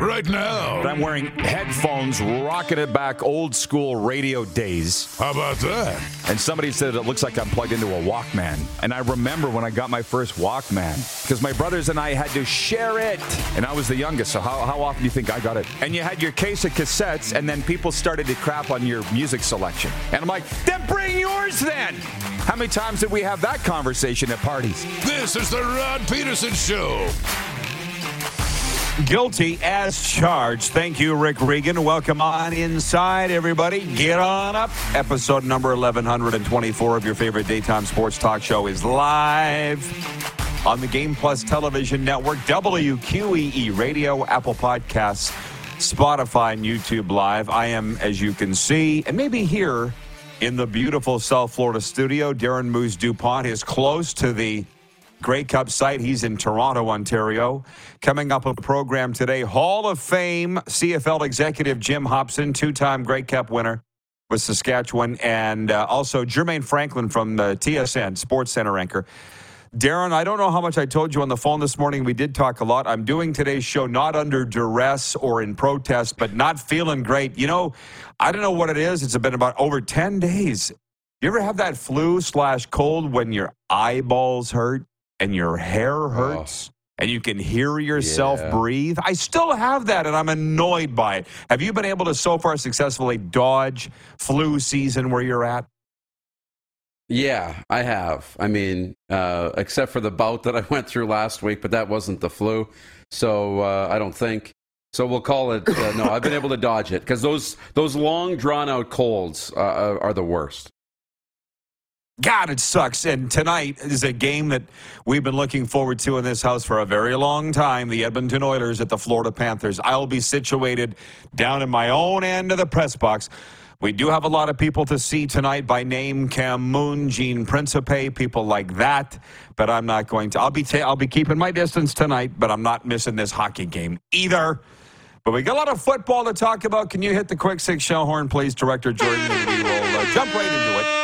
Right now. I'm wearing headphones, rocking it back old school radio days. How about that? And somebody said it looks like I'm plugged into a Walkman. And I remember when I got my first Walkman because my brothers and I had to share it. And I was the youngest, so how, how often do you think I got it? And you had your case of cassettes, and then people started to crap on your music selection. And I'm like, then bring yours then. How many times did we have that conversation at parties? This is the Rod Peterson Show. Guilty as charged. Thank you, Rick Regan. Welcome on inside, everybody. Get on up. Episode number 1124 of your favorite daytime sports talk show is live on the Game Plus Television Network, WQEE Radio, Apple Podcasts, Spotify, and YouTube Live. I am, as you can see, and maybe hear in the beautiful South Florida studio. Darren Moose DuPont is close to the Grey Cup site. He's in Toronto, Ontario. Coming up on the program today, Hall of Fame CFL executive Jim Hopson, two time Grey Cup winner with Saskatchewan, and uh, also Jermain Franklin from the TSN Sports Center anchor. Darren, I don't know how much I told you on the phone this morning. We did talk a lot. I'm doing today's show not under duress or in protest, but not feeling great. You know, I don't know what it is. It's been about over 10 days. You ever have that flu slash cold when your eyeballs hurt and your hair hurts? And you can hear yourself Yeah. breathe. I still have that, and I'm annoyed by it. Have you been able to so far successfully dodge flu season where you're at? Yeah, I have. I mean, uh, except for the bout that I went through last week, but that wasn't the flu. So uh, I don't think. So we'll call it. Uh, no, I've been able to dodge it because those those long drawn out colds uh, are the worst. God, it sucks. And tonight is a game that we've been looking forward to in this house for a very long time. The Edmonton Oilers at the Florida Panthers. I'll be situated down in my own end of the press box. We do have a lot of people to see tonight by name Cam Moon, Gene Principe, people like that. But I'm not going to. I'll be ta- I'll be keeping my distance tonight, but I'm not missing this hockey game either. But we got a lot of football to talk about. Can you hit the quick six shell horn, please, Director Jordan? We will uh, jump right into it.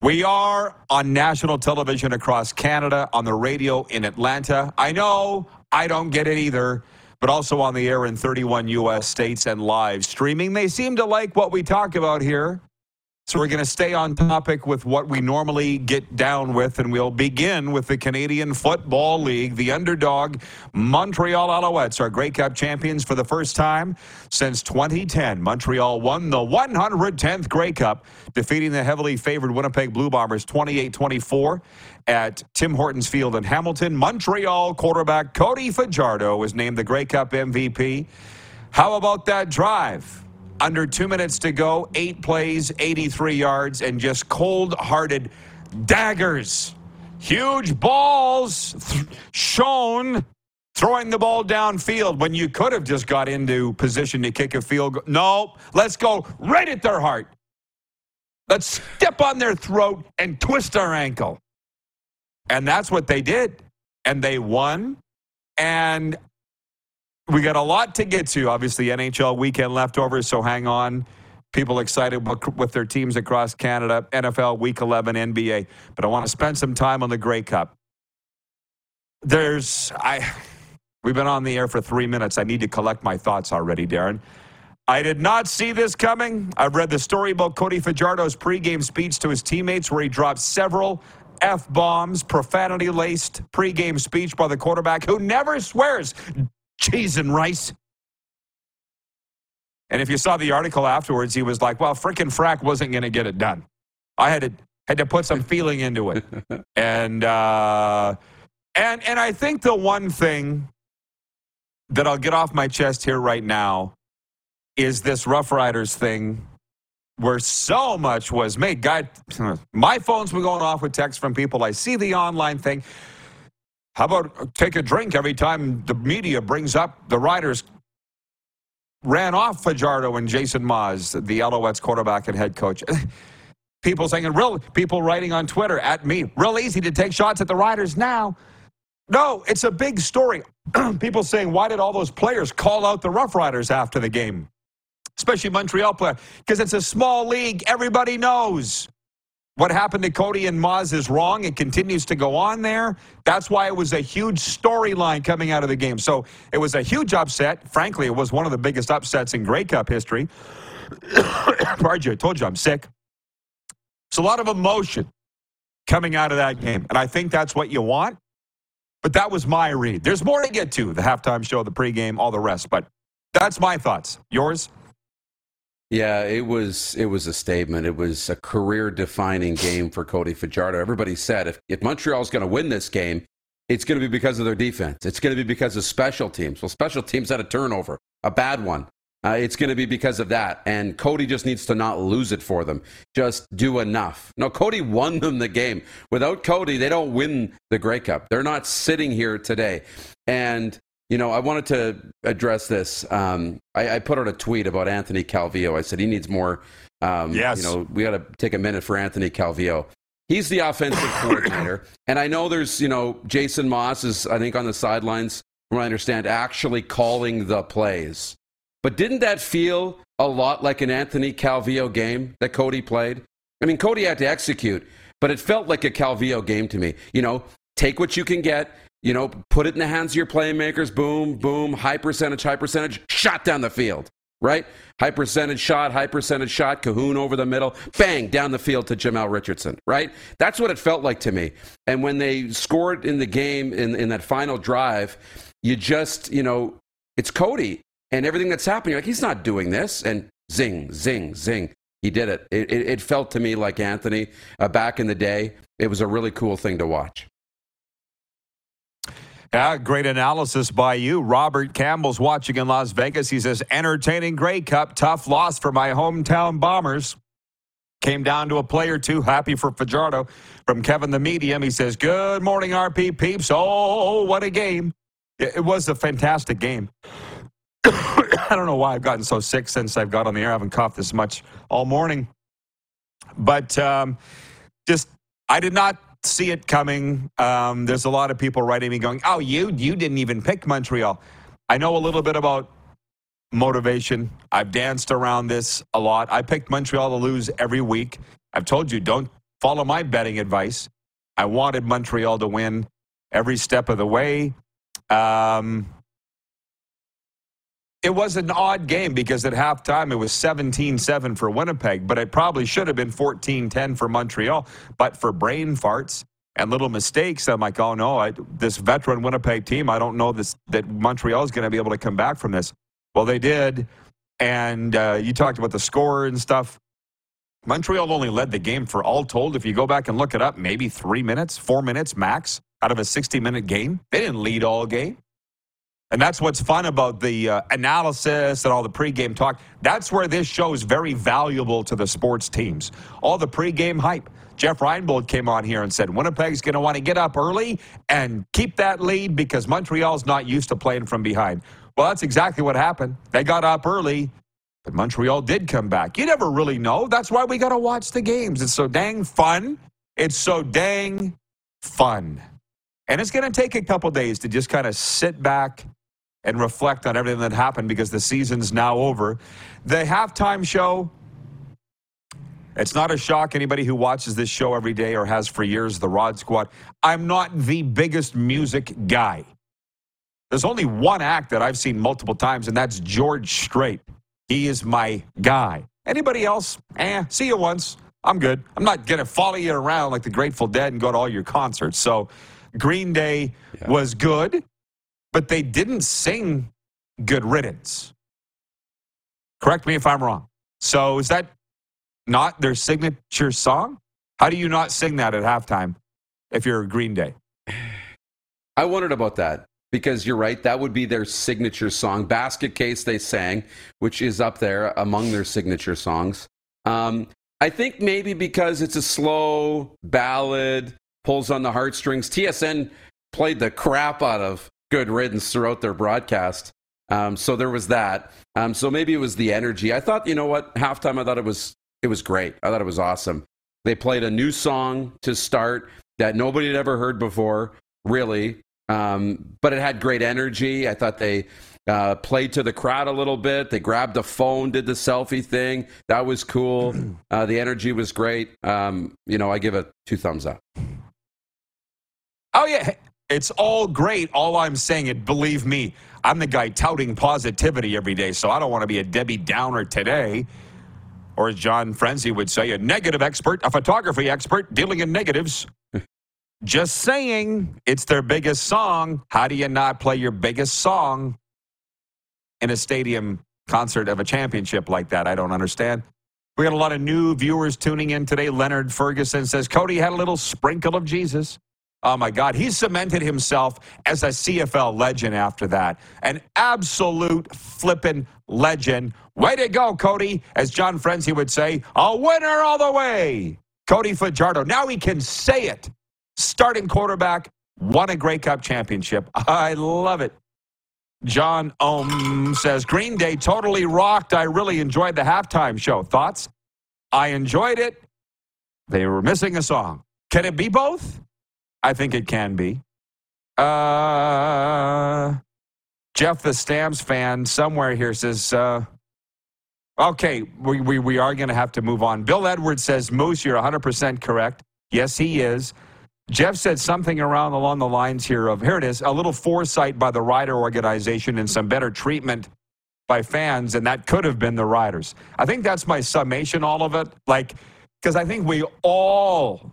We are on national television across Canada, on the radio in Atlanta. I know I don't get it either, but also on the air in 31 U.S. states and live streaming. They seem to like what we talk about here. So we're going to stay on topic with what we normally get down with, and we'll begin with the Canadian Football League. The underdog Montreal Alouettes are Grey Cup champions for the first time since 2010. Montreal won the 110th Grey Cup, defeating the heavily favored Winnipeg Blue Bombers 28-24 at Tim Hortons Field in Hamilton. Montreal quarterback Cody Fajardo was named the Grey Cup MVP. How about that drive? Under two minutes to go, eight plays, 83 yards, and just cold hearted daggers. Huge balls th- shown throwing the ball downfield when you could have just got into position to kick a field goal. No, let's go right at their heart. Let's step on their throat and twist our ankle. And that's what they did. And they won. And we got a lot to get to. Obviously, NHL weekend leftovers, so hang on. People excited with their teams across Canada, NFL Week 11, NBA. But I want to spend some time on the Grey Cup. There's, I, we've been on the air for three minutes. I need to collect my thoughts already, Darren. I did not see this coming. I've read the story about Cody Fajardo's pregame speech to his teammates where he dropped several F bombs, profanity laced pregame speech by the quarterback who never swears cheese and rice. And if you saw the article afterwards, he was like, well, frickin' frack wasn't going to get it done. I had to, had to put some feeling into it. and, uh, and, and I think the one thing that I'll get off my chest here right now is this Rough Riders thing where so much was made. God, my phone's been going off with texts from people. I see the online thing. How about take a drink every time the media brings up the Riders ran off Fajardo and Jason Maas, the Alouettes quarterback and head coach. people saying, real people writing on Twitter at me, real easy to take shots at the Riders now. No, it's a big story. people saying, why did all those players call out the Rough Riders after the game? Especially Montreal player, because it's a small league. Everybody knows. What happened to Cody and Maas is wrong. It continues to go on there. That's why it was a huge storyline coming out of the game. So it was a huge upset. Frankly, it was one of the biggest upsets in Grey Cup history. Pardon you, I told you I'm sick. It's a lot of emotion coming out of that game. And I think that's what you want. But that was my read. There's more to get to the halftime show, the pregame, all the rest. But that's my thoughts. Yours? Yeah, it was it was a statement. It was a career defining game for Cody Fajardo. Everybody said if, if Montreal's going to win this game, it's going to be because of their defense. It's going to be because of special teams. Well, special teams had a turnover, a bad one. Uh, it's going to be because of that. And Cody just needs to not lose it for them. Just do enough. No, Cody won them the game. Without Cody, they don't win the Grey Cup. They're not sitting here today. And you know, I wanted to address this. Um, I, I, put out a tweet about Anthony Calvillo. I said he needs more. Um, yes. You know, we got to take a minute for Anthony Calvillo. He's the offensive coordinator, and I know there's you know Jason Maas is I think on the sidelines, from what I understand, actually calling the plays. But didn't that feel a lot like an Anthony Calvillo game that Cody played? I mean, Cody had to execute, but it felt like a Calvillo game to me. You know, take what you can get you know, put it in the hands of your playmakers. Boom, boom, high percentage, high percentage, shot down the field, right? High percentage shot, high percentage shot, Cahoon over the middle, bang, down the field to Jamel Richardson, right? That's what it felt like to me. And when they scored in the game in, in that final drive, you just, you know, it's Cody and everything that's happening. Like, he's not doing this. And zing, zing, zing. He did it. It, it, it felt to me like Anthony uh, back in the day. It was a really cool thing to watch. Yeah, great analysis by you. Robert Campbell's watching in Las Vegas. He says, entertaining Grey Cup, tough loss for my hometown Bombers. Came down to a play or two. Happy for Fajardo. From Kevin the Medium, he says, Good morning, RP peeps. Oh, what a game. It was a fantastic game. I don't know why I've gotten so sick since I've got on the air. I haven't coughed this much all morning. But um, just, I did not see it coming. Um, there's a lot of people writing me going, "Oh, you you didn't even pick Montreal." I know a little bit about motivation. I've danced around this a lot. I picked Montreal to lose every week. I've told you don't follow my betting advice. I wanted Montreal to win every step of the way. Um, it was an odd game because at halftime it was 17-7 for Winnipeg, but it probably should have been 14-10 for Montreal. But for brain farts and little mistakes, I'm like, oh no, I, this veteran Winnipeg team, I don't know this, that Montreal is going to be able to come back from this. Well, they did. And uh, you talked about the score and stuff. Montreal only led the game for all told, if you go back and look it up, maybe three minutes, four minutes max out of a 60 minute game. They didn't lead all game. And that's what's fun about the uh, analysis and all the pregame talk. That's where this show is very valuable to the sports teams. All the pregame hype. Jeff Reinebold came on here and said Winnipeg's going to want to get up early and keep that lead because Montreal's not used to playing from behind. Well, that's exactly what happened. They got up early, but Montreal did come back. You never really know. That's why we got to watch the games. It's so dang fun. It's so dang fun. And it's going to take a couple days to just kind of sit back and reflect on everything that happened because the season's now over. The halftime show, it's not a shock anybody who watches this show every day or has for years, the Rod Squad. I'm not the biggest music guy. There's only one act that I've seen multiple times, and that's George Strait. He is my guy. Anybody else? Eh, see you once. I'm good. I'm not going to follow you around like the Grateful Dead and go to all your concerts. So Green Day yeah. was good but they didn't sing Good Riddance. Correct me if I'm wrong. So is that not their signature song? How do you not sing that at halftime if you're a Green Day? I wondered about that because you're right. That would be their signature song. Basket Case, they sang, which is up there among their signature songs. Um, I think maybe because it's a slow ballad, pulls on the heartstrings. TSN played the crap out of Good Riddance throughout their broadcast. Um, so there was that. Um, so maybe it was the energy. I thought, you know what, halftime, I thought it was it was great. I thought it was awesome. They played a new song to start that nobody had ever heard before, really. Um, but it had great energy. I thought they uh, played to the crowd a little bit. They grabbed the phone, did the selfie thing. That was cool. Uh, the energy was great. Um, you know, I give it two thumbs up. Oh, yeah. It's all great. All I'm saying, it believe me, I'm the guy touting positivity every day, so I don't want to be a Debbie Downer today. Or as John Frenzy would say, a negative expert, a photography expert dealing in negatives. Just saying, it's their biggest song. How do you not play your biggest song in a stadium concert of a championship like that? I don't understand. We got a lot of new viewers tuning in today. Leonard Ferguson says Cody had a little sprinkle of Jesus. Oh my God, he cemented himself as a CFL legend after that. An absolute flippin' legend. Way to go, Cody. As John Frenzy would say, a winner all the way. Cody Fajardo. Now he can say it. Starting quarterback, won a Grey Cup championship. I love it. John Ohm says Green Day totally rocked. I really enjoyed the halftime show. Thoughts? I enjoyed it. They were missing a song. Can it be both? I think it can be. Uh, Jeff, the Stamps fan, somewhere here says, uh, okay, we, we, we are going to have to move on. Bill Edwards says, Moose, you're 100% correct. Yes, he is. Jeff said something around along the lines here of, here it is, a little foresight by the rider organization and some better treatment by fans, and that could have been the riders. I think that's my summation, all of it. Like, because I think we all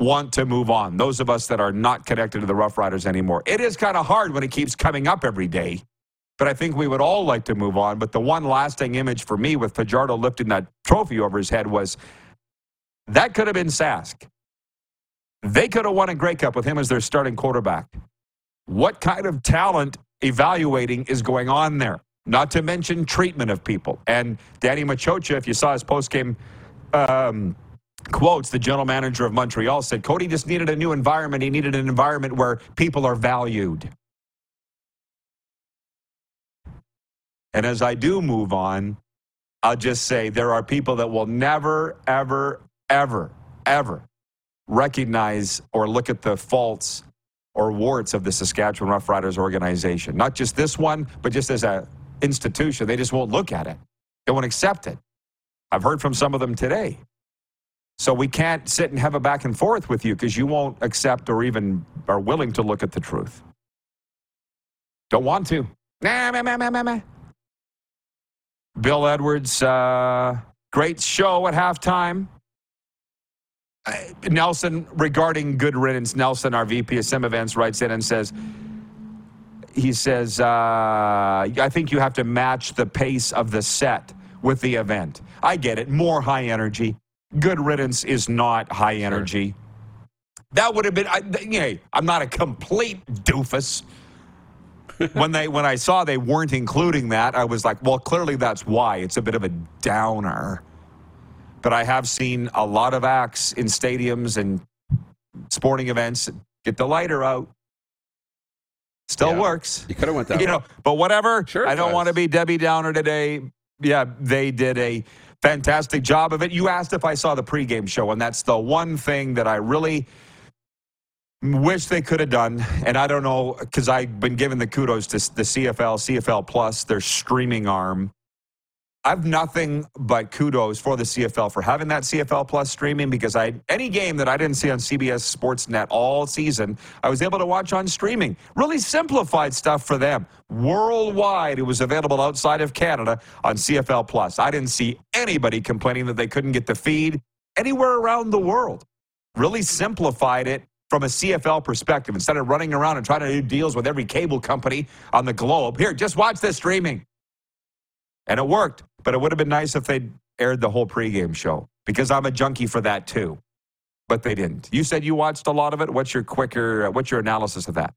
want to move on. Those of us that are not connected to the Rough Riders anymore. It is kind of hard when it keeps coming up every day, but I think we would all like to move on. But the one lasting image for me with Fajardo lifting that trophy over his head was that could have been Sask. They could have won a Grey Cup with him as their starting quarterback. What kind of talent evaluating is going on there? Not to mention treatment of people. And Danny Maciocia, if you saw his postgame um, quotes, the general manager of Montreal said, Cody just needed a new environment. He needed an environment where people are valued. And as I do move on, I'll just say there are people that will never, ever, ever, ever recognize or look at the faults or warts of the Saskatchewan Roughriders organization. Not just this one, but just as an institution. They just won't look at it. They won't accept it. I've heard from some of them today. So we can't sit and have a back and forth with you because you won't accept or even are willing to look at the truth. Don't want to. Nah, nah, nah, nah, nah, nah. Bill Edwards, uh, great show at halftime. Uh, Nelson, regarding good riddance, Nelson, our VP of Sim Events, writes in and says, he says, uh, I think you have to match the pace of the set with the event. I get it. More high energy. Good riddance is not high energy. That would have been, I, hey, I'm not a complete doofus. when they when I saw they weren't including that, I was like, well, clearly that's why. It's a bit of a downer. But I have seen a lot of acts in stadiums and sporting events get the lighter out. Still Yeah. works. You could have went that You way. know, but whatever. Sure I don't does. want to be Debbie Downer today. Yeah, they did a fantastic job of it. You asked if I saw the pregame show, and that's the one thing that I really wish they could have done. And I don't know because I've been given the kudos to the CFL, CFL Plus, their streaming arm. I've nothing but kudos for the CFL for having that CFL Plus streaming because I any game that I didn't see on CBS Sportsnet all season, I was able to watch on streaming. Really simplified stuff for them. Worldwide, it was available outside of Canada on CFL Plus. I didn't see anybody complaining that they couldn't get the feed anywhere around the world. Really simplified it from a CFL perspective instead of running around and trying to do deals with every cable company on the globe. Here, just watch this streaming. And it worked. But it would have been nice if they'd aired the whole pregame show because I'm a junkie for that too. But they didn't. You said you watched a lot of it. What's your quicker, what's your analysis of that?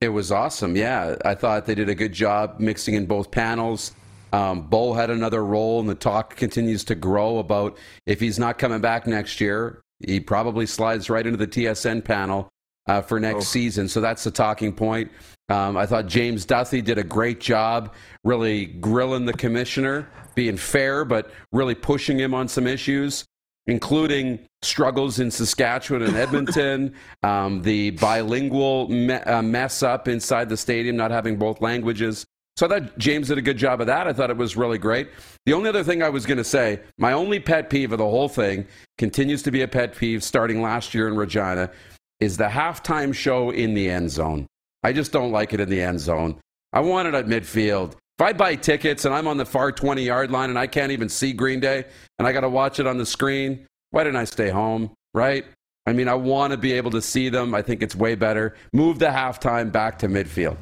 It was awesome. Yeah, I thought they did a good job mixing in both panels. Um, Bo had another role, and the talk continues to grow about if he's not coming back next year, he probably slides right into the TSN panel. uh, for next oh. season. So that's the talking point. Um, I thought James Duthie did a great job really grilling the commissioner, being fair, but really pushing him on some issues, including struggles in Saskatchewan and Edmonton, um, the bilingual me- uh, mess up inside the stadium, not having both languages. So I thought James did a good job of that. I thought it was really great. The only other thing I was going to say, my only pet peeve of the whole thing continues to be a pet peeve starting last year in Regina, is the halftime show in the end zone. I just don't like it in the end zone. I want it at midfield. If I buy tickets and I'm on the far 20 yard line and I can't even see Green Day and I got to watch it on the screen, why didn't I stay home? Right? I mean, I want to be able to see them. I think it's way better. Move the halftime back to midfield.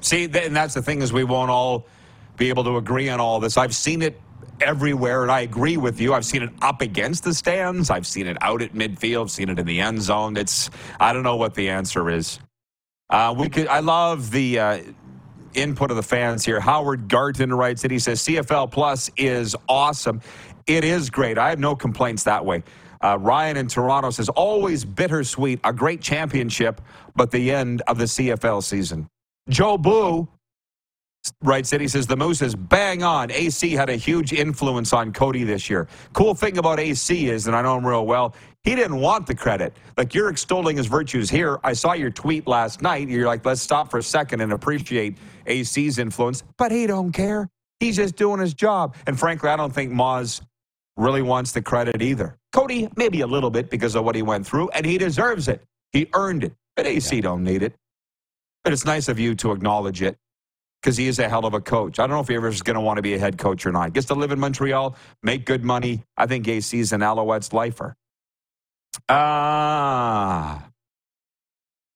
See, and that's the thing is we won't all be able to agree on all this. I've seen it everywhere, and I agree with you. I've seen it up against the stands. I've seen it out at midfield. I've Seen it in the end zone. It's I don't know what the answer is. Uh, we could. I love the. Uh, input of the fans here. Howard Garton writes that he says CFL Plus is awesome. It is great. I have no complaints that way. Uh, Ryan in Toronto says always bittersweet, a great championship, but the end of the CFL season. Joe Boo writes that he says the Moose is bang on. AC had a huge influence on Cody this year. Cool thing about AC is, and I know him real well, he didn't want the credit. Like you're extolling his virtues here. I saw your tweet last night. You're like, let's stop for a second and appreciate AC's influence, but he don't care. He's just doing his job. And frankly, I don't think Maas really wants the credit either. Cody, maybe a little bit because of what he went through, and he deserves it. He earned it. But AC yeah. don't need it. But it's nice of you to acknowledge it because he is a hell of a coach. I don't know if he ever is going to want to be a head coach or not. Gets to live in Montreal, make good money. I think AC is an Alouettes lifer. Ah.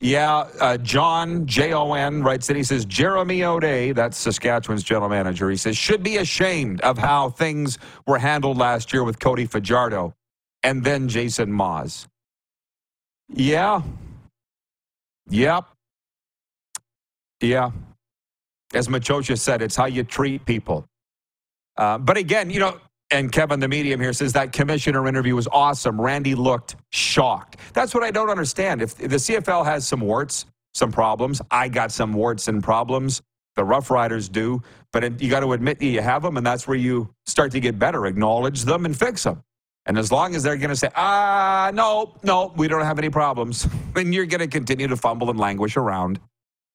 Yeah, uh, John, J O N, writes that he says, Jeremy O'Day, that's Saskatchewan's general manager, he says, should be ashamed of how things were handled last year with Cody Fajardo and then Jason Maas. Yeah. Yep. Yeah. As Maciocia said, it's how you treat people. Uh, but again, you know, and Kevin, the medium here, says that commissioner interview was awesome. Randy looked shocked. That's what I don't understand. If the CFL has some warts, some problems, I got some warts and problems. The Rough Riders do. But it, you got to admit that you have them, and that's where you start to get better. Acknowledge them and fix them. And as long as they're going to say, ah, no, no, we don't have any problems, then you're going to continue to fumble and languish around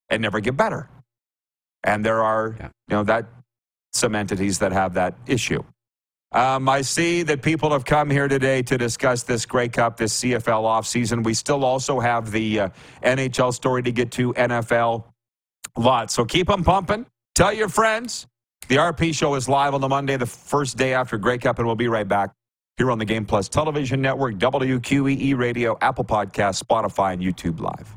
and never get better. And there are, yeah. you know, that some entities that have that issue. Um, I see that people have come here today to discuss this Grey Cup, this CFL offseason. We still also have the uh, NHL story to get to, NFL lot. So keep them pumping. Tell your friends. The RP show is live on the Monday, the first day after Grey Cup, and we'll be right back here on the Game Plus Television Network, WQEE Radio, Apple Podcast, Spotify, and YouTube Live.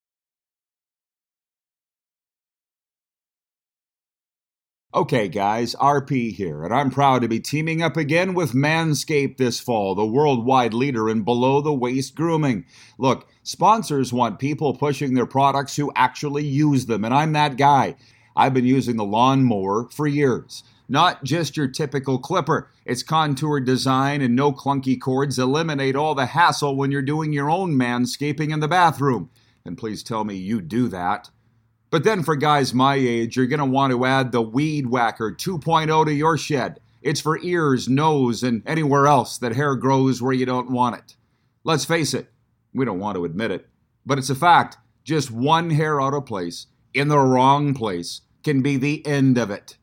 Okay, guys, RP here, and I'm proud to be teaming up again with Manscaped this fall, the worldwide leader in below the waist grooming. Look, sponsors want people pushing their products who actually use them, and I'm that guy. I've been using the lawnmower for years. Not just your typical clipper. Its contoured design and no clunky cords eliminate all the hassle when you're doing your own manscaping in the bathroom. And please tell me you do that. But then for guys my age, you're going to want to add the Weed Whacker 2.0 to your shed. It's for ears, nose, and anywhere else that hair grows where you don't want it. Let's face it, we don't want to admit it, but it's a fact. Just one hair out of place in the wrong place can be the end of it.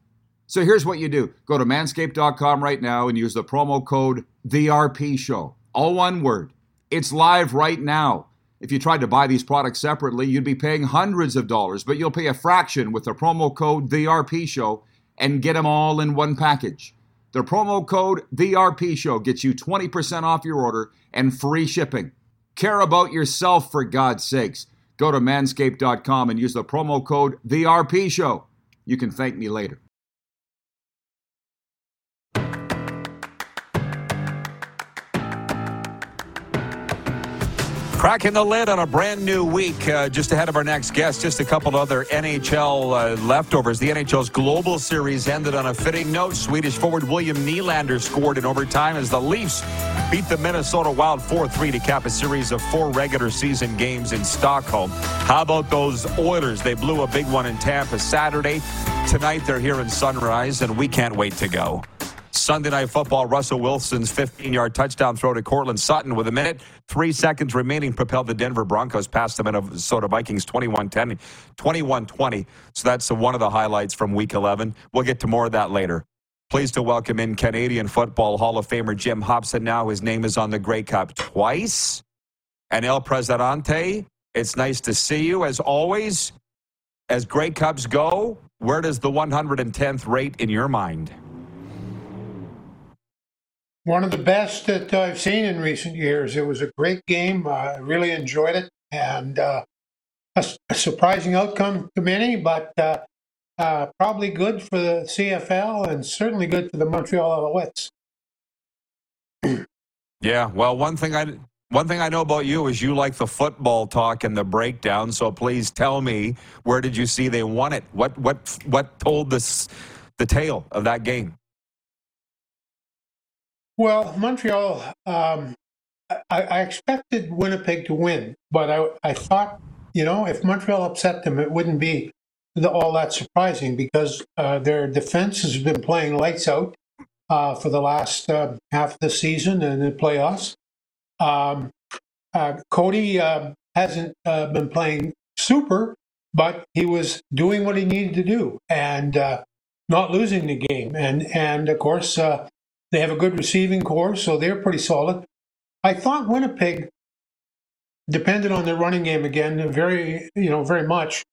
So here's what you do go to manscaped.com right now and use the promo code TheRP Show. All one word. It's live right now. If you tried to buy these products separately, you'd be paying hundreds of dollars, but you'll pay a fraction with the promo code The Show and get them all in one package. The promo code The Show gets you 20% off your order and free shipping. Care about yourself for God's sakes. Go to manscaped.com and use the promo code The Show. You can thank me later. Cracking the lid on a brand new week uh, just ahead of our next guest. Just a couple other NHL uh, leftovers. The NHL's Global Series ended on a fitting note. Swedish forward William Nylander scored in overtime as the Leafs beat the Minnesota Wild 4 3 to cap a series of four regular season games in Stockholm. How about those Oilers? They blew a big one in Tampa Saturday. Tonight they're here in Sunrise, and we can't wait to go. Sunday Night Football, Russell Wilson's 15 yard touchdown throw to Courtland Sutton with a minute, three seconds remaining propelled the Denver Broncos past the Minnesota Vikings 21 10, 21 20. So that's one of the highlights from week 11. We'll get to more of that later. Pleased to welcome in Canadian Football Hall of Famer Jim Hopson now. His name is on the Grey Cup twice. And El Presidente, it's nice to see you as always. As Grey Cups go, where does the 110th rate in your mind? One of the best that I've seen in recent years. It was a great game. I really enjoyed it, and uh, a, a, surprising outcome to many, but uh, uh, probably good for the CFL and certainly good for the Montreal Alouettes. yeah, well, one thing I one thing I know about you is you like the football talk and the breakdown. So please tell me where did you see they won it? What what what told this the tale of that game? Well, Montreal, um, I, I, expected Winnipeg to win, but I, I thought, you know, if Montreal upset them, it wouldn't be all that surprising because uh, their defense has been playing lights out uh, for the last uh, half of the season and the playoffs. Um, uh, Cody um, hasn't uh, been playing super, but he was doing what he needed to do and uh, not losing the game. And and of course, they have a good receiving corps, so they're pretty solid. I thought Winnipeg depended on their running game again, very you know very much,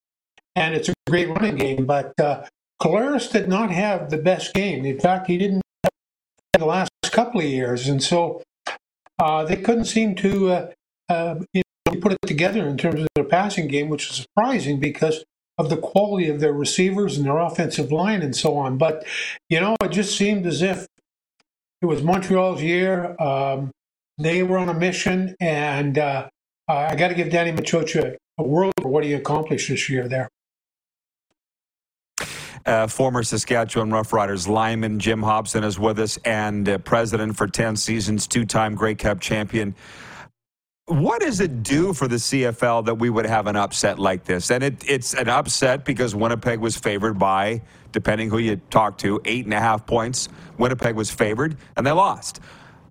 and it's a great running game. But uh, Collaros did not have the best game. In fact, he didn't the last couple of years, and so uh, they couldn't seem to uh, uh, you know, put it together in terms of their passing game, which is surprising because of the quality of their receivers and their offensive line and so on. But you know, it just seemed as if it was Montreal's year. Um, they were on a mission, and uh, I got to give Danny Maciocia a world for what he accomplished this year there. Uh, former Saskatchewan Roughriders lineman Jim Hopson is with us, and uh, president for 10 seasons, two time Grey Cup champion. What does it do for the CFL that we would have an upset like this? And it, it's an upset because Winnipeg was favored by, depending who you talk to, eight and a half points. Winnipeg was favored, and they lost.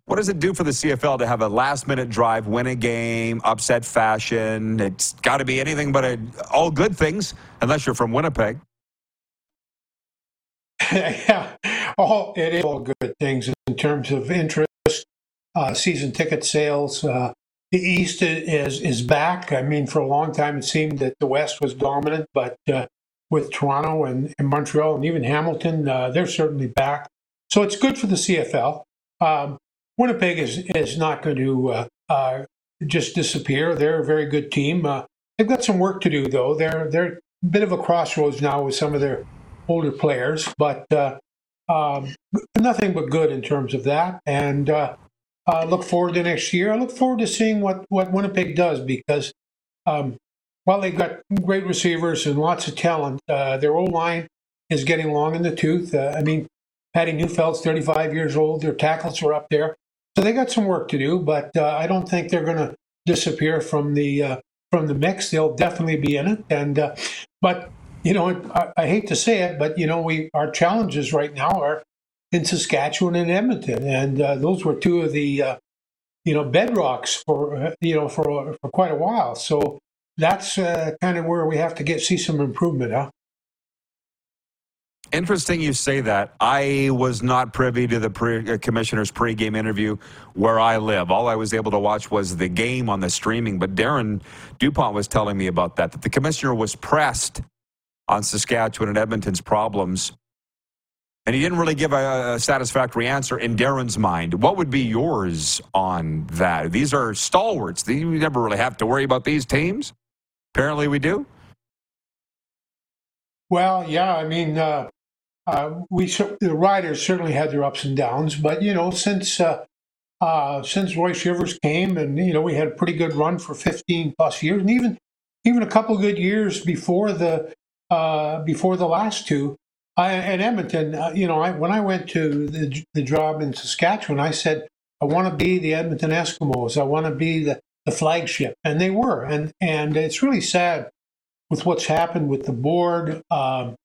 What does it do for the CFL to have a last minute drive, win a game, upset fashion? It's got to be anything but a, all good things, unless you're from Winnipeg. yeah, all it is all good things in terms of interest, uh, season ticket sales. Uh, the East is is back. I mean, for a long time it seemed that the West was dominant, but uh, with Toronto and, and, Montreal and even Hamilton, uh, they're certainly back. So it's good for the CFL. Um, Winnipeg is is not going to uh, uh, just disappear. They're a very good team. Uh, they've got some work to do, though. They're they're a bit of a crossroads now with some of their older players, but uh, um, nothing but good in terms of that. And uh, uh, look forward to next year. I look forward to seeing what what Winnipeg does because um, while they've got great receivers and lots of talent, their old line is getting long in the tooth. I mean, Patty Neufeld's 35 years old. Their tackles are up there. So they got some work to do, but uh, I don't think they're going to disappear from the uh, from the mix. They'll definitely be in it. And uh, but you know, I, I, hate to say it, but you know, we our challenges right now are in Saskatchewan and Edmonton, and uh, those were two of the uh, you know bedrocks for uh, you know for for quite a while. So that's kind of where we have to get see some improvement, huh? interesting you say that. I was not privy to the pre- uh, commissioner's pregame interview where I live. All I was able to watch was the game on the streaming. But Darren Dupont was telling me about that, that the commissioner was pressed on Saskatchewan and Edmonton's problems. And he didn't really give a, a satisfactory answer in Darren's mind. What would be yours on that? These are stalwarts. You never really have to worry about these teams. Apparently, we do. Well, yeah, I mean, uh, uh, we the riders certainly had their ups and downs, but you know, since uh, uh, since Roy Shivers came, and you know, we had a pretty good run for 15 plus years, and even even a couple good years before the uh, before the last two. I, at Edmonton, uh, you know, I, when I went to the, the job in Saskatchewan, I said, I want to be the Edmonton Eskimos. I want to be the, the flagship, and they were. And and it's really sad with what's happened with the board, um,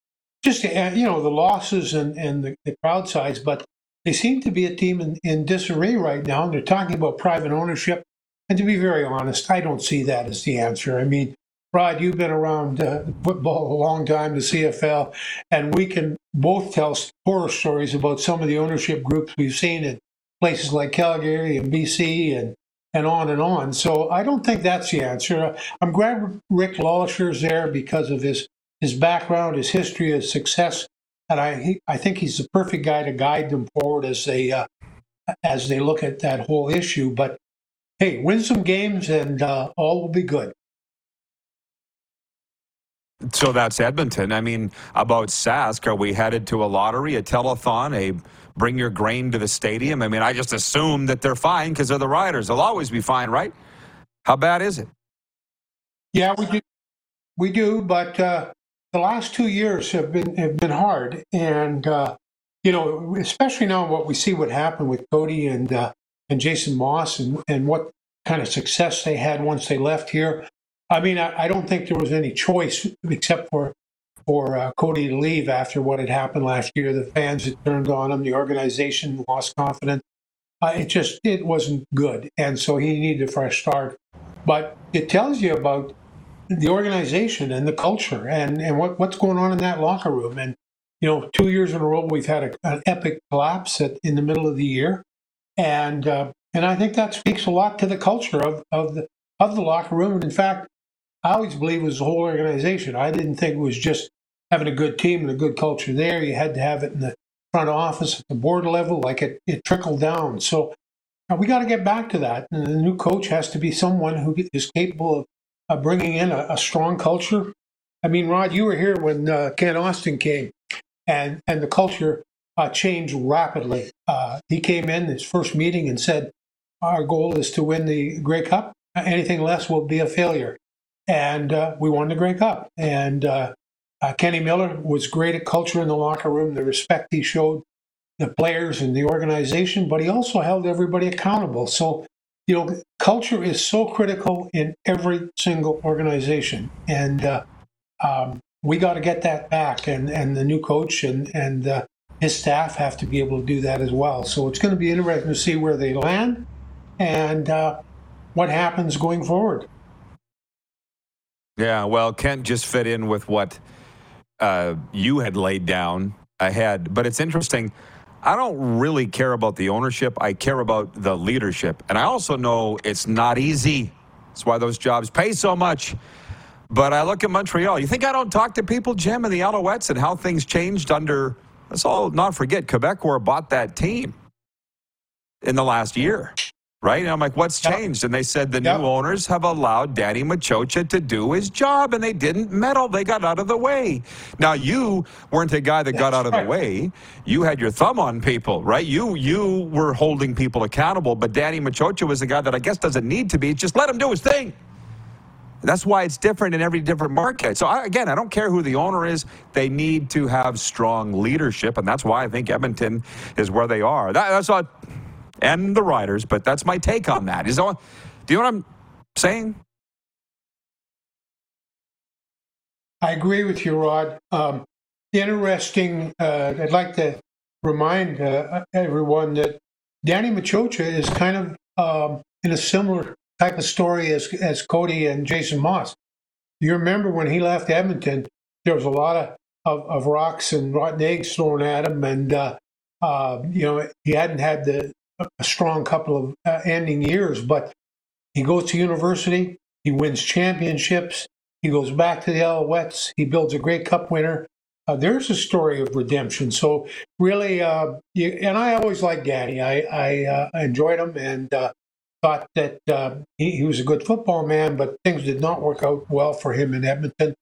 just uh, you know the losses and and the, the, crowd size, but they seem to be a team in, in disarray right now. And they're talking about private ownership, and to be very honest, I don't see that as the answer. I mean, Rod, you've been around uh, football a long time, the CFL, and we can both tell horror stories about some of the ownership groups we've seen in places like Calgary and BC and and on and on. So I don't think that's the answer. I'm glad Rick is there because of his his background, his history, his success, and I I think he's the perfect guy to guide them forward as they uh, as they look at that whole issue. But hey, win some games and uh, all will be good. So that's Edmonton. I mean, about Sask, are we headed to a lottery, a telethon, a bring your grain to the stadium? I mean, I just assume that they're fine because they're the riders. They'll always be fine, right? How bad is it? Yeah, we do. We do, but uh, the last two years have been have been hard, and uh, you know, especially now what we see what happened with Cody and uh, and Jason Maas, and and what kind of success they had once they left here. I mean, I, I don't think there was any choice except for for uh, Cody to leave after what had happened last year. The fans had turned on him. The organization lost confidence. Uh, it just it wasn't good, and so he needed a fresh start. But it tells you about the organization and the culture and and what, what's going on in that locker room. And you know, two years in a row we've had a, an epic collapse at, in the middle of the year, and uh, and I think that speaks a lot to the culture of of the of the locker room. And in fact, I always believe it was the whole organization. I didn't think it was just having a good team and a good culture there. You had to have it in the front office at the board level, like it, it trickled down. So uh, we got to get back to that. And the new coach has to be someone who is capable of bringing in a, a, strong culture. I mean, Rod, you were here when uh, Kent Austin came, and and the culture uh, changed rapidly. Uh, he came in his first meeting and said, "Our goal is to win the Grey Cup. Anything less will be a failure." And uh, we won the Grey Cup. And uh, Kenny Miller was great at culture in the locker room, the respect he showed the players and the organization, but he also held everybody accountable. So you know, culture is so critical in every single organization, and uh, um, we got to get that back. And and the new coach and and uh, his staff have to be able to do that as well. So it's going to be interesting to see where they land and uh, what happens going forward. Yeah, well, Kent just fit in with what uh, you had laid down ahead, but it's interesting. I don't really care about the ownership. I care about the leadership. And I also know it's not easy. That's why those jobs pay so much. But I look at Montreal. You think I don't talk to people, Jim, and the Alouettes and how things changed under, let's all not forget, Quebecor bought that team in the last year right? And I'm like, what's changed? And they said the yep. new owners have allowed Danny Maciocia to do his job, and they didn't meddle. They got out of the way. Now you weren't a guy that That's got out of the way. You had your thumb on people, right? You you were holding people accountable, but Danny Maciocia was a guy that I guess doesn't need to be. Just let him do his thing. That's why it's different in every different market. So I, again, I don't care who the owner is; they need to have strong leadership, and that's why I think Edmonton is where they are. That, that's what and the riders, but that's my take on that. Is that, do you know what I'm saying? I agree with you, Rod. Um, interesting. Uh, I'd like to remind uh, everyone that Danny Maciocia is kind of um, in a similar type of story as as Cody and Jason Maas. You remember when he left Edmonton, there was a lot of of, of rocks and rotten eggs thrown at him, and uh, uh, you know he hadn't had the a strong couple of uh, ending years, but he goes to university, he wins championships, he goes back to the Alouettes, he builds a great Cup winner. Uh, there's a story of redemption. So really, uh, you, and I always liked Gaddy. I, I uh, enjoyed him and uh, thought that uh, he, he, was a good football man, but things did not work out well for him in Edmonton.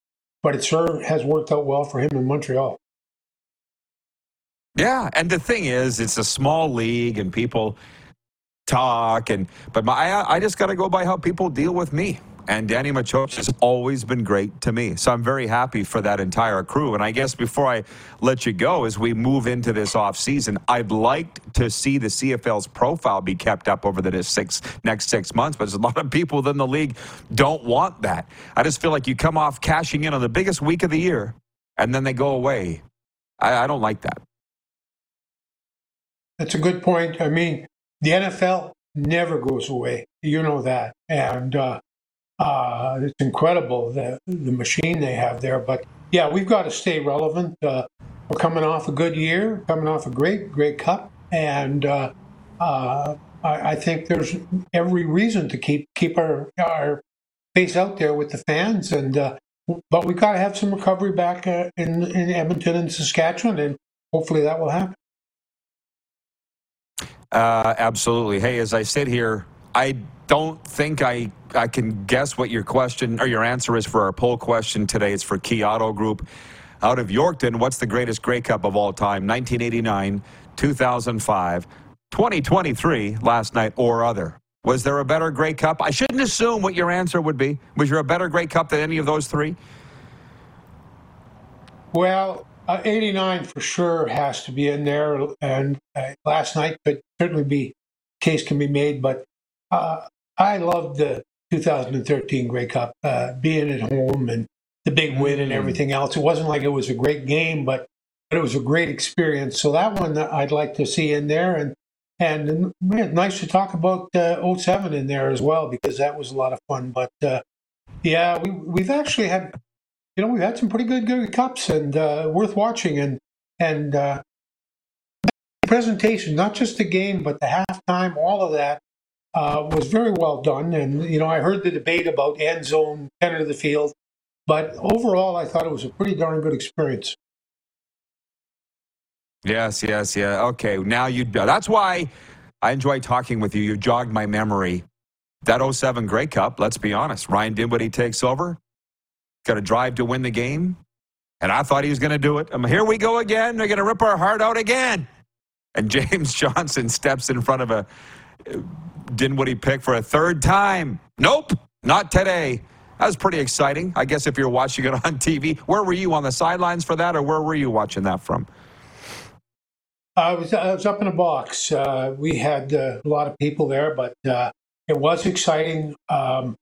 But it sure has worked out well for him in Montreal. Yeah, and the thing is, it's a small league, and people talk, and but my, I, I just got to go by how people deal with me. And Danny Maciocia has always been great to me. So I'm very happy for that entire crew. And I guess before I let you go, as we move into this offseason, I'd like to see the CFL's profile be kept up over the six, next six months. But there's a lot of people within the league don't want that. I just feel like you come off cashing in on the biggest week of the year and then they go away. I, I don't like that. That's a good point. I mean, the NFL never goes away. You know that. And uh, uh, it's incredible the, the machine they have there. But yeah, we've got to stay relevant. Uh, we're coming off a good year, coming off a great, great cup. And uh, uh, I, I, think there's every reason to keep keep our, our face out there with the fans. And uh, But we've got to have some recovery back in, in Edmonton and Saskatchewan. And hopefully that will happen. Uh, absolutely. Hey, as I sit here, I don't think I, I can guess what your question or your answer is for our poll question today. It's for Key Auto Group. Out of Yorkton, what's the greatest Grey Cup of all time? 1989, 2005, 2023, last night, or other? Was there a better Grey Cup? I shouldn't assume what your answer would be. Was there a better Grey Cup than any of those three? Well, uh, 89 for sure has to be in there, and uh, last night could certainly be case can be made. But uh, I loved the 2013 Grey Cup, uh, being at home and the big win and mm. everything else. It wasn't like it was a great game, but but it was a great experience. So that one I'd like to see in there, and and man, nice to talk about uh, 07 in there as well because that was a lot of fun. But uh, yeah, we we've actually had you know, we've had some pretty good, good cups and uh, worth watching. And and uh, presentation, not just the game, but the halftime, all of that uh, was very well done. And you know, I heard the debate about end zone, center of the field, but overall, I thought it was a pretty darn good experience. Yes, yes, yeah. Okay, now you. That's why I enjoy talking with you. You jogged my memory. That 07 Grey Cup, let's be honest. Ryan Dinwiddie takes over got to drive to win the game. And I thought he was going to do it. Um, here we go again. They're going to rip our heart out again. And James Johnson steps in front of a uh, Dinwiddie pick for a third time. Nope, not today. That was pretty exciting. I guess if you're watching it on TV, where were you on the sidelines for that, or where were you watching that from? I was I was up in a box. Uh, we had uh, a lot of people there, but uh, it was exciting. Um,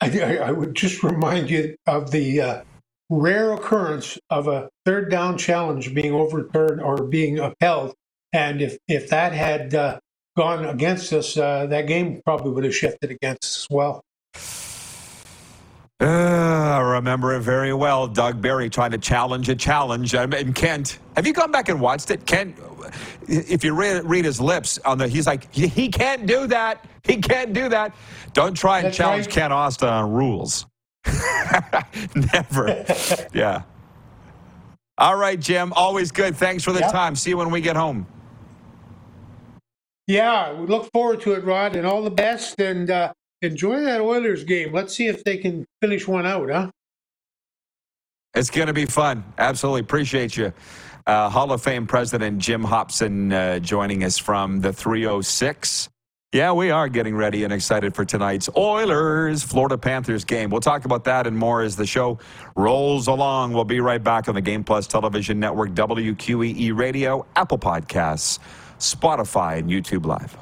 I, I would just remind you of the uh, rare occurrence of a third down challenge being overturned or being upheld. And if, if that had uh, gone against us, uh, that game probably would have shifted against us as well. Uh, I remember it very well. Doug Berry trying to challenge a challenge. And Kent, have you gone back and watched it? Kent, if you read, read his lips on the, he's like, he, he can't do that. He can't do that. Don't try and That's challenge right. Kent Austin on rules. Never. yeah. All right, Jim. Always good. Thanks for the yep. time. See you when we get home. Yeah, we look forward to it, Rod, and all the best. And uh, enjoy that Oilers game. Let's see if they can finish one out, huh? It's going to be fun. Absolutely. Appreciate you. Uh, Hall of Fame President Jim Hopson uh, joining us from the 306. Yeah, we are getting ready and excited for tonight's Oilers Florida Panthers game. We'll talk about that and more as the show rolls along. We'll be right back on the Game Plus Television Network, WQEE Radio, Apple Podcasts, Spotify, and YouTube Live.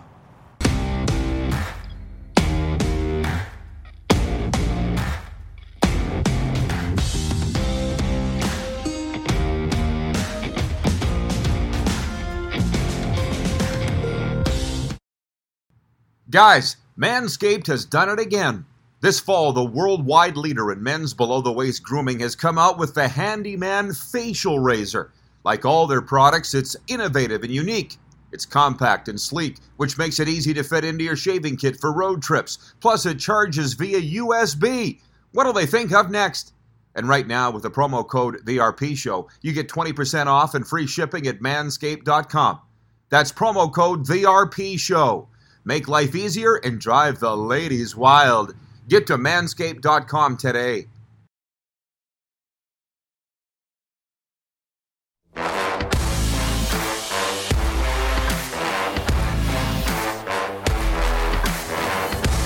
Guys, Manscaped has done it again. This fall, the worldwide leader in men's below the waist grooming has come out with the Handyman Facial Razor. Like all their products, it's innovative and unique. It's compact and sleek, which makes it easy to fit into your shaving kit for road trips. Plus, it charges via USB. What'll they think of next? And right now, with the promo code VRP Show, you get 20% off and free shipping at manscaped.com. That's promo code VRP Show. Make life easier and drive the ladies wild. Get to manscaped.com today.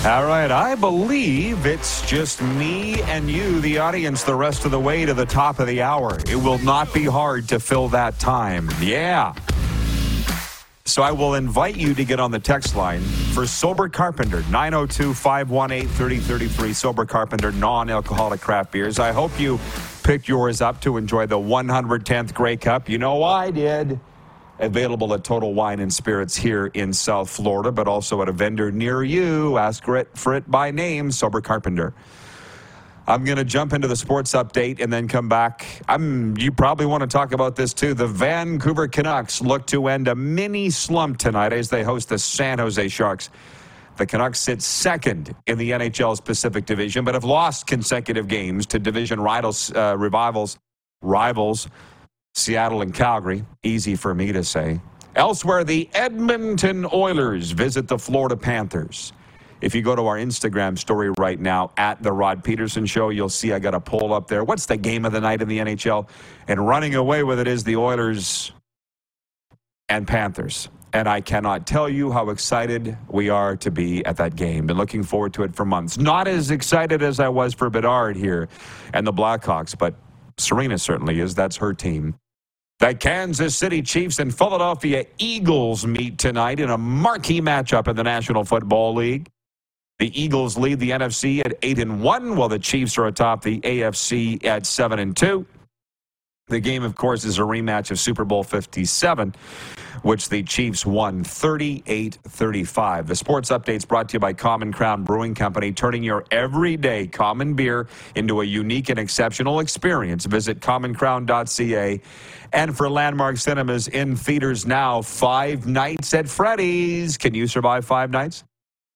All right, I believe it's just me and you, the audience, the rest of the way to the top of the hour. It will not be hard to fill that time. Yeah. So I will invite you to get on the text line for Sober Carpenter, 902 518 3033. Sober Carpenter, non alcoholic craft beers. I hope you picked yours up to enjoy the 110th Grey Cup. You know I did available at Total Wine and Spirits here in South Florida, but also at a vendor near you. Ask for it, for it by name, Sober Carpenter. I'm going to jump into the sports update and then come back. I'm, you probably want to talk about this too. The Vancouver Canucks look to end a mini slump tonight as they host the San Jose Sharks. The Canucks sit second in the NHL's Pacific Division, but have lost consecutive games to division rivals, uh, revivals, rivals Seattle and Calgary. Easy for me to say. Elsewhere, the Edmonton Oilers visit the Florida Panthers. If you go to our Instagram story right now at the Rod Peterson Show, you'll see I got a poll up there. What's the game of the night in the NHL? And running away with it is the Oilers and Panthers. And I cannot tell you how excited we are to be at that game. Been looking forward to it for months. Not as excited as I was for Bedard here and the Blackhawks, but Serena certainly is. That's her team. The Kansas City Chiefs and Philadelphia Eagles meet tonight in a marquee matchup in the National Football League. The Eagles lead the NFC at 8 and 1 while the Chiefs are atop the AFC at 7 and 2. The game of course is a rematch of Super Bowl 57 which the Chiefs won 38-35. The sports updates brought to you by Common Crown Brewing Company, turning your everyday common beer into a unique and exceptional experience. Visit commoncrown.ca. And for Landmark Cinemas in theaters now, Five Nights at Freddy's. Can you survive five nights?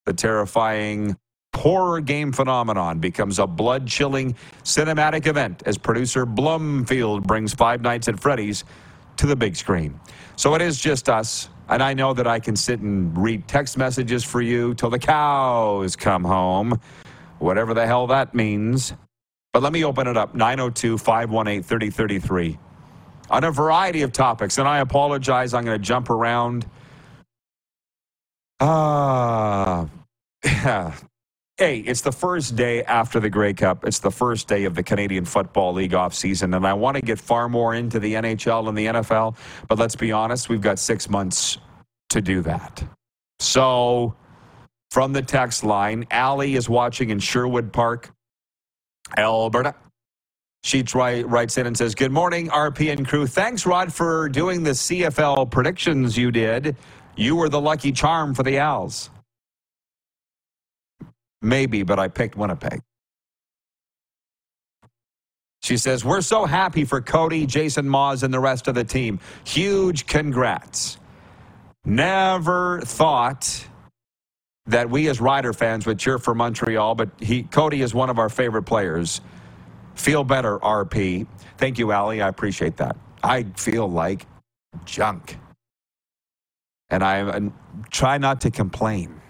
The terrifying horror game phenomenon becomes a blood chilling cinematic event as producer Blumhouse brings Five Nights at Freddy's to the big screen. So it is just us. And I know that I can sit and read text messages for you till the cows come home, whatever the hell that means. But let me open it up 902 518 3033 on a variety of topics. And I apologize, I'm going to jump around. Ah, Hey, it's the first day after the Grey Cup. It's the first day of the Canadian Football League offseason, and I want to get far more into the NHL and the NFL. But let's be honest, we've got six months to do that. So, from the text line, Allie is watching in Sherwood Park, Alberta. She writes in and says, Good morning, RP and crew. Thanks, Rod, for doing the CFL predictions you did. You were the lucky charm for the Als. Maybe, but I picked Winnipeg. She says, We're so happy for Cody, Jason Maas, and the rest of the team. Huge congrats. Never thought that we as Rider fans would cheer for Montreal, but he Cody is one of our favorite players. Feel better, RP. Thank you, Allie. I appreciate that. I feel like junk. And I uh, try not to complain.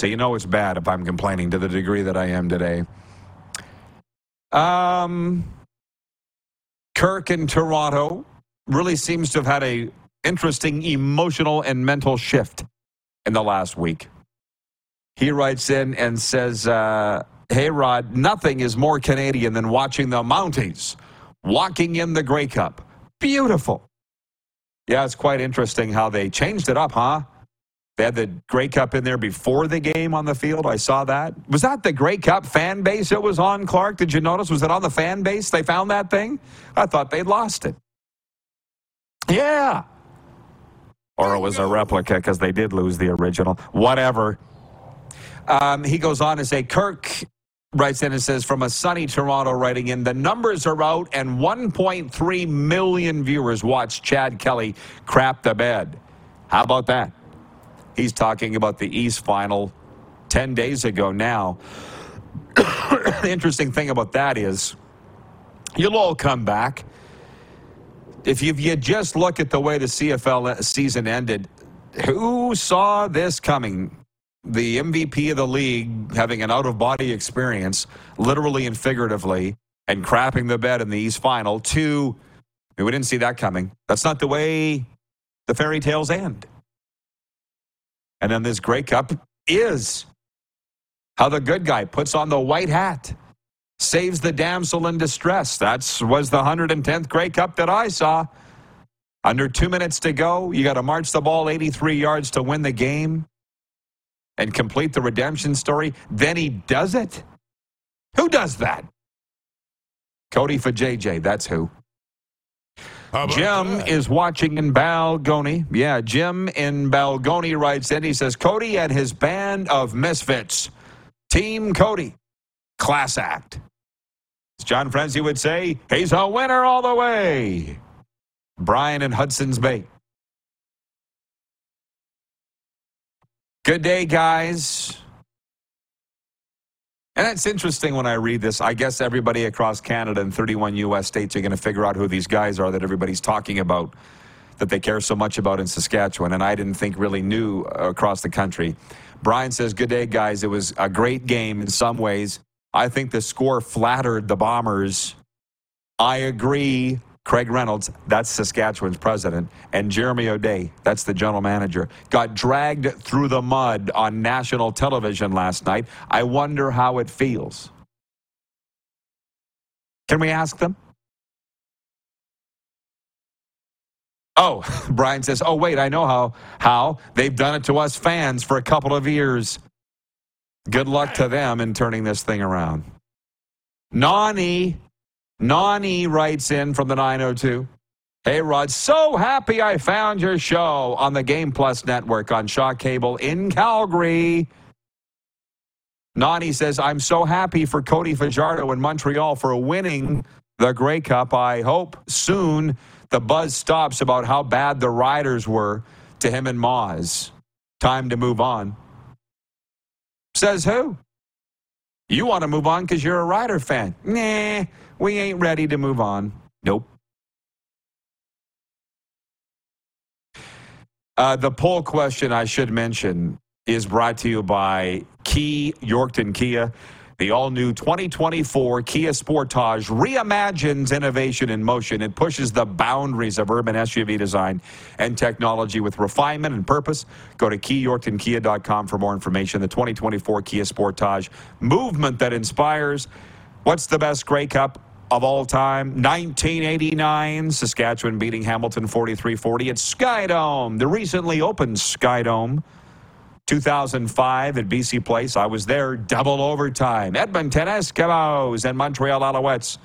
So you know it's bad if I'm complaining to the degree that I am today. Um, Kirk in Toronto really seems to have had a interesting emotional and mental shift in the last week. He writes in and says, uh, "Hey Rod, nothing is more Canadian than watching the Mounties walking in the Grey Cup. Beautiful." Yeah, it's quite interesting how they changed it up, huh? They had the Grey Cup in there before the game on the field. I saw that. Was that the Grey Cup fan base it was on, Clark? Did you notice? Was it on the fan base? They found that thing? I thought they'd lost it. Yeah. Or it was a replica because they did lose the original. Whatever. Um, he goes on to say Kirk writes in and says, from a sunny Toronto writing in, the numbers are out and 1.3 million viewers watched Chad Kelly crap the bed. How about that? He's talking about the East final 10 days ago now. the interesting thing about that is you'll all come back. If you, if you just look at the way the CFL season ended, who saw this coming? The MVP of the league having an out of body experience, literally and figuratively, and crapping the bed in the East final. Two, we didn't see that coming. That's not the way the fairy tales end. And then this Grey Cup is how the good guy puts on the white hat, saves the damsel in distress. That was the 110th Grey Cup that I saw. Under two minutes to go, you got to march the ball 83 yards to win the game and complete the redemption story. Then he does it. Who does that? Cody for JJ, that's who. Jim that? is watching in Balgonie. Yeah, Jim in Balgonie writes in. He says Cody and his band of misfits, Team Cody, class act. As John Frenzy would say, he's a winner all the way. Brian in Hudson's Bay. Good day, guys. And it's interesting when I read this. I guess everybody across Canada and 31 U.S. states are going to figure out who these guys are that everybody's talking about, that they care so much about in Saskatchewan. And I didn't think really knew uh, across the country. Brian says, Good day, guys. It was a great game in some ways. I think the score flattered the Bombers. I agree. Craig Reynolds, that's Saskatchewan's president, and Jeremy O'Day, that's the general manager, got dragged through the mud on national television last night. I wonder how it feels. Can we ask them? Oh, Brian says, "Oh wait, I know how how they've done it to us fans for a couple of years. Good luck to them in turning this thing around." Nani Nani writes in from the 902. Hey, Rod, so happy I found your show on the Game Plus network on Shaw Cable in Calgary. Nani says, I'm so happy for Cody Fajardo in Montreal for winning the Grey Cup. I hope soon the buzz stops about how bad the riders were to him and Maas. Time to move on. Says who? You want to move on because you're a rider fan. Nah, we ain't ready to move on. Nope. Uh, the poll question I should mention is brought to you by Key Yorkton Kia. The all new 2024 Kia Sportage reimagines innovation in motion. It pushes the boundaries of urban SUV design and technology with refinement and purpose. Go to keyyorktonkia.com for more information. The 2024 Kia Sportage movement that inspires. What's the best Grey Cup? Of all time. 1989, Saskatchewan beating Hamilton 43 40 at Skydome, the recently opened Skydome. 2005 at BC Place, I was there, double overtime. Edmonton Eskimos and Montreal Alouettes.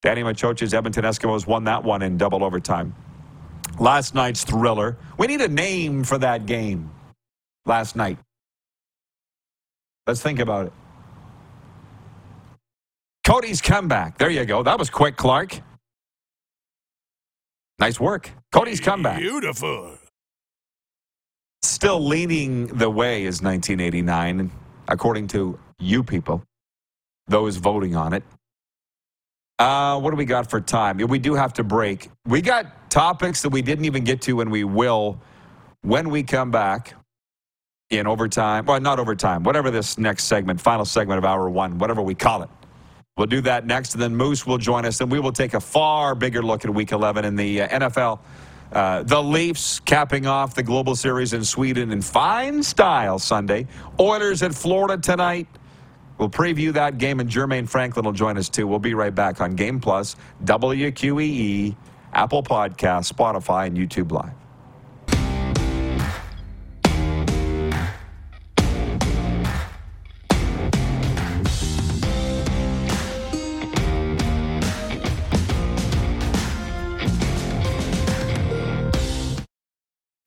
Danny Maciocia's Edmonton Eskimos won that one in double overtime. Last night's thriller. We need a name for that game last night. Let's think about it. Cody's comeback. There you go. That was quick, Clark. Nice work. Cody's comeback. Beautiful. Still leading the way is 1989, according to you people, those voting on it. Uh, what do we got for time? We do have to break. We got topics that we didn't even get to, and we will when we come back in overtime. Well, not overtime, whatever this next segment, final segment of hour one, whatever we call it. We'll do that next, and then Moose will join us, and we will take a far bigger look at Week 11 in the uh, NFL. Uh, the Leafs capping off the Global Series in Sweden in fine style Sunday. Oilers at Florida tonight. We'll preview that game, and Jermain Franklin will join us too. We'll be right back on Game Plus, WQEE, Apple Podcast, Spotify, and YouTube Live.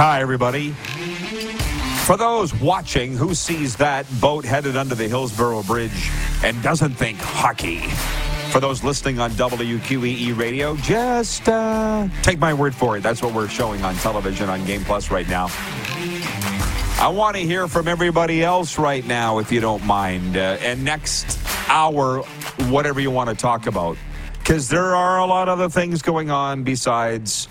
Hi, everybody. For those watching who sees that boat headed under the Hillsborough Bridge and doesn't think hockey, for those listening on WQEE radio, just uh, take my word for it. That's what we're showing on television on Game Plus right now. I want to hear from everybody else right now, if you don't mind. Uh, and next hour, whatever you want to talk about. Because there are a lot of other things going on besides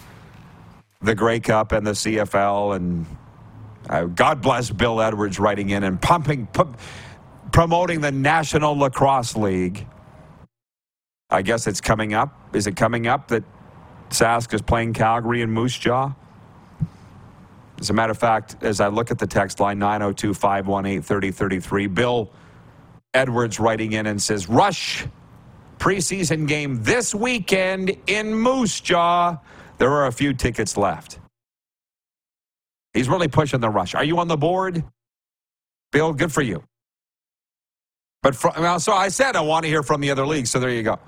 the Grey Cup and the CFL. And uh, God bless Bill Edwards writing in and pumping, pu- promoting the National Lacrosse League. I guess it's coming up. Is it coming up that Sask is playing Calgary and Moose Jaw? As a matter of fact, as I look at the text line 902 518 3033, Bill Edwards writing in and says, Rush preseason game this weekend in Moose Jaw. There are a few tickets left. He's really pushing the rush. Are you on the board? Bill, good for you. But well, so I said I want to hear from the other leagues, so there you go.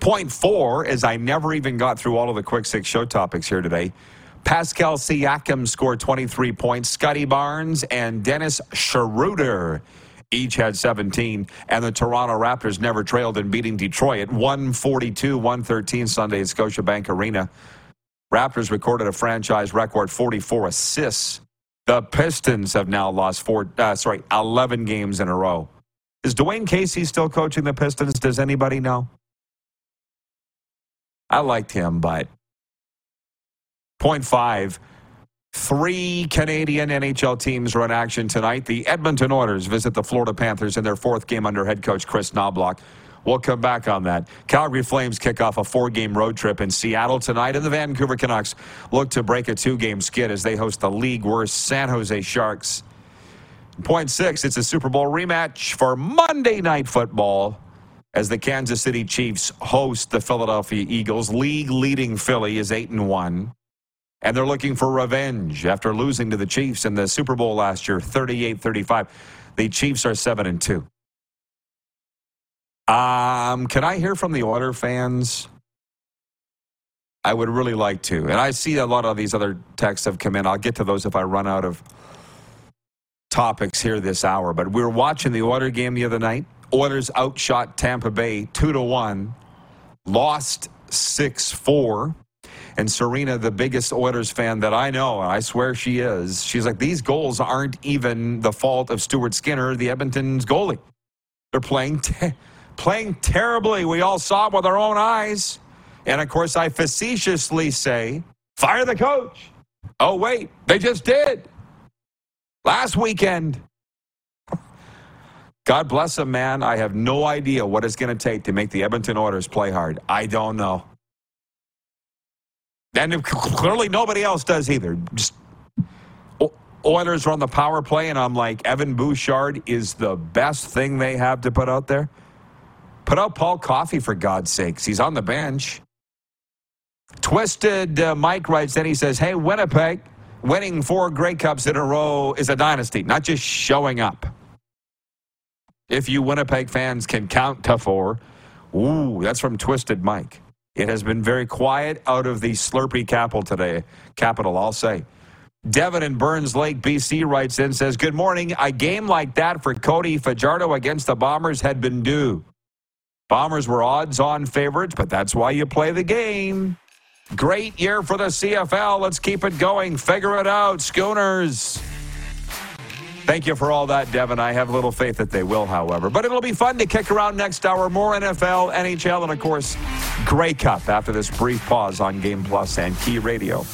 Point four is I never even got through all of the quick six show topics here today. Pascal Siakam scored 23 points. Scottie Barnes and Dennis Schroeder each had 17. And the Toronto Raptors never trailed in beating Detroit at 142 113 Sunday at Scotiabank Arena. Raptors recorded a franchise record 44 assists. The Pistons have now lost four, uh, sorry, 11 games in a row. Is Dwane Casey still coaching the Pistons? Does anybody know? I liked him, but point five. Three Canadian NHL teams run action tonight. The Edmonton Oilers visit the Florida Panthers in their fourth game under head coach Kris Knoblauch. We'll come back on that. Calgary Flames kick off a four game road trip in Seattle tonight, and the Vancouver Canucks look to break a two game skid as they host the league worst San Jose Sharks. Point six, it's a Super Bowl rematch for Monday Night Football as the Kansas City Chiefs host the Philadelphia Eagles. League leading Philly is 8 and 1. And they're looking for revenge after losing to the Chiefs in the Super Bowl last year, 38 35. The Chiefs are 7 and 2. Um, can I hear from the Oiler fans? I would really like to. And I see a lot of these other texts have come in. I'll get to those if I run out of topics here this hour. But we were watching the Oiler game the other night. Oilers outshot Tampa Bay 2 to 1, lost 6 4. And Serena, the biggest Oilers fan that I know, and I swear she is, she's like, these goals aren't even the fault of Stuart Skinner, the Edmonton's goalie. They're playing, te- playing terribly. We all saw it with our own eyes. And of course, I facetiously say, fire the coach. Oh, wait, they just did. Last weekend. God bless him, man. I have no idea what it's going to take to make the Edmonton Oilers play hard. I don't know. And clearly nobody else does either. Just Oilers on the power play, and I'm like, Evan Bouchard is the best thing they have to put out there. Put out Paul Coffey for God's sakes. He's on the bench. Twisted uh, Mike writes, then he says, Hey, Winnipeg, winning four Grey Cups in a row is a dynasty, not just showing up. If you Winnipeg fans can count to four, ooh, that's from Twisted Mike. It has been very quiet out of the Slurpee capital today. Capital, I'll say. Devin in Burns Lake, BC writes in, says, Good morning. A game like that for Cody Fajardo against the Bombers had been due. Bombers were odds on favorites, but that's why you play the game. Great year for the CFL. Let's keep it going. Figure it out, Schooners. Thank you for all that, Devin. I have little faith that they will, however. But it'll be fun to kick around next hour. More NFL, NHL, and of course, Grey Cup after this brief pause on Game Plus and Key Radio.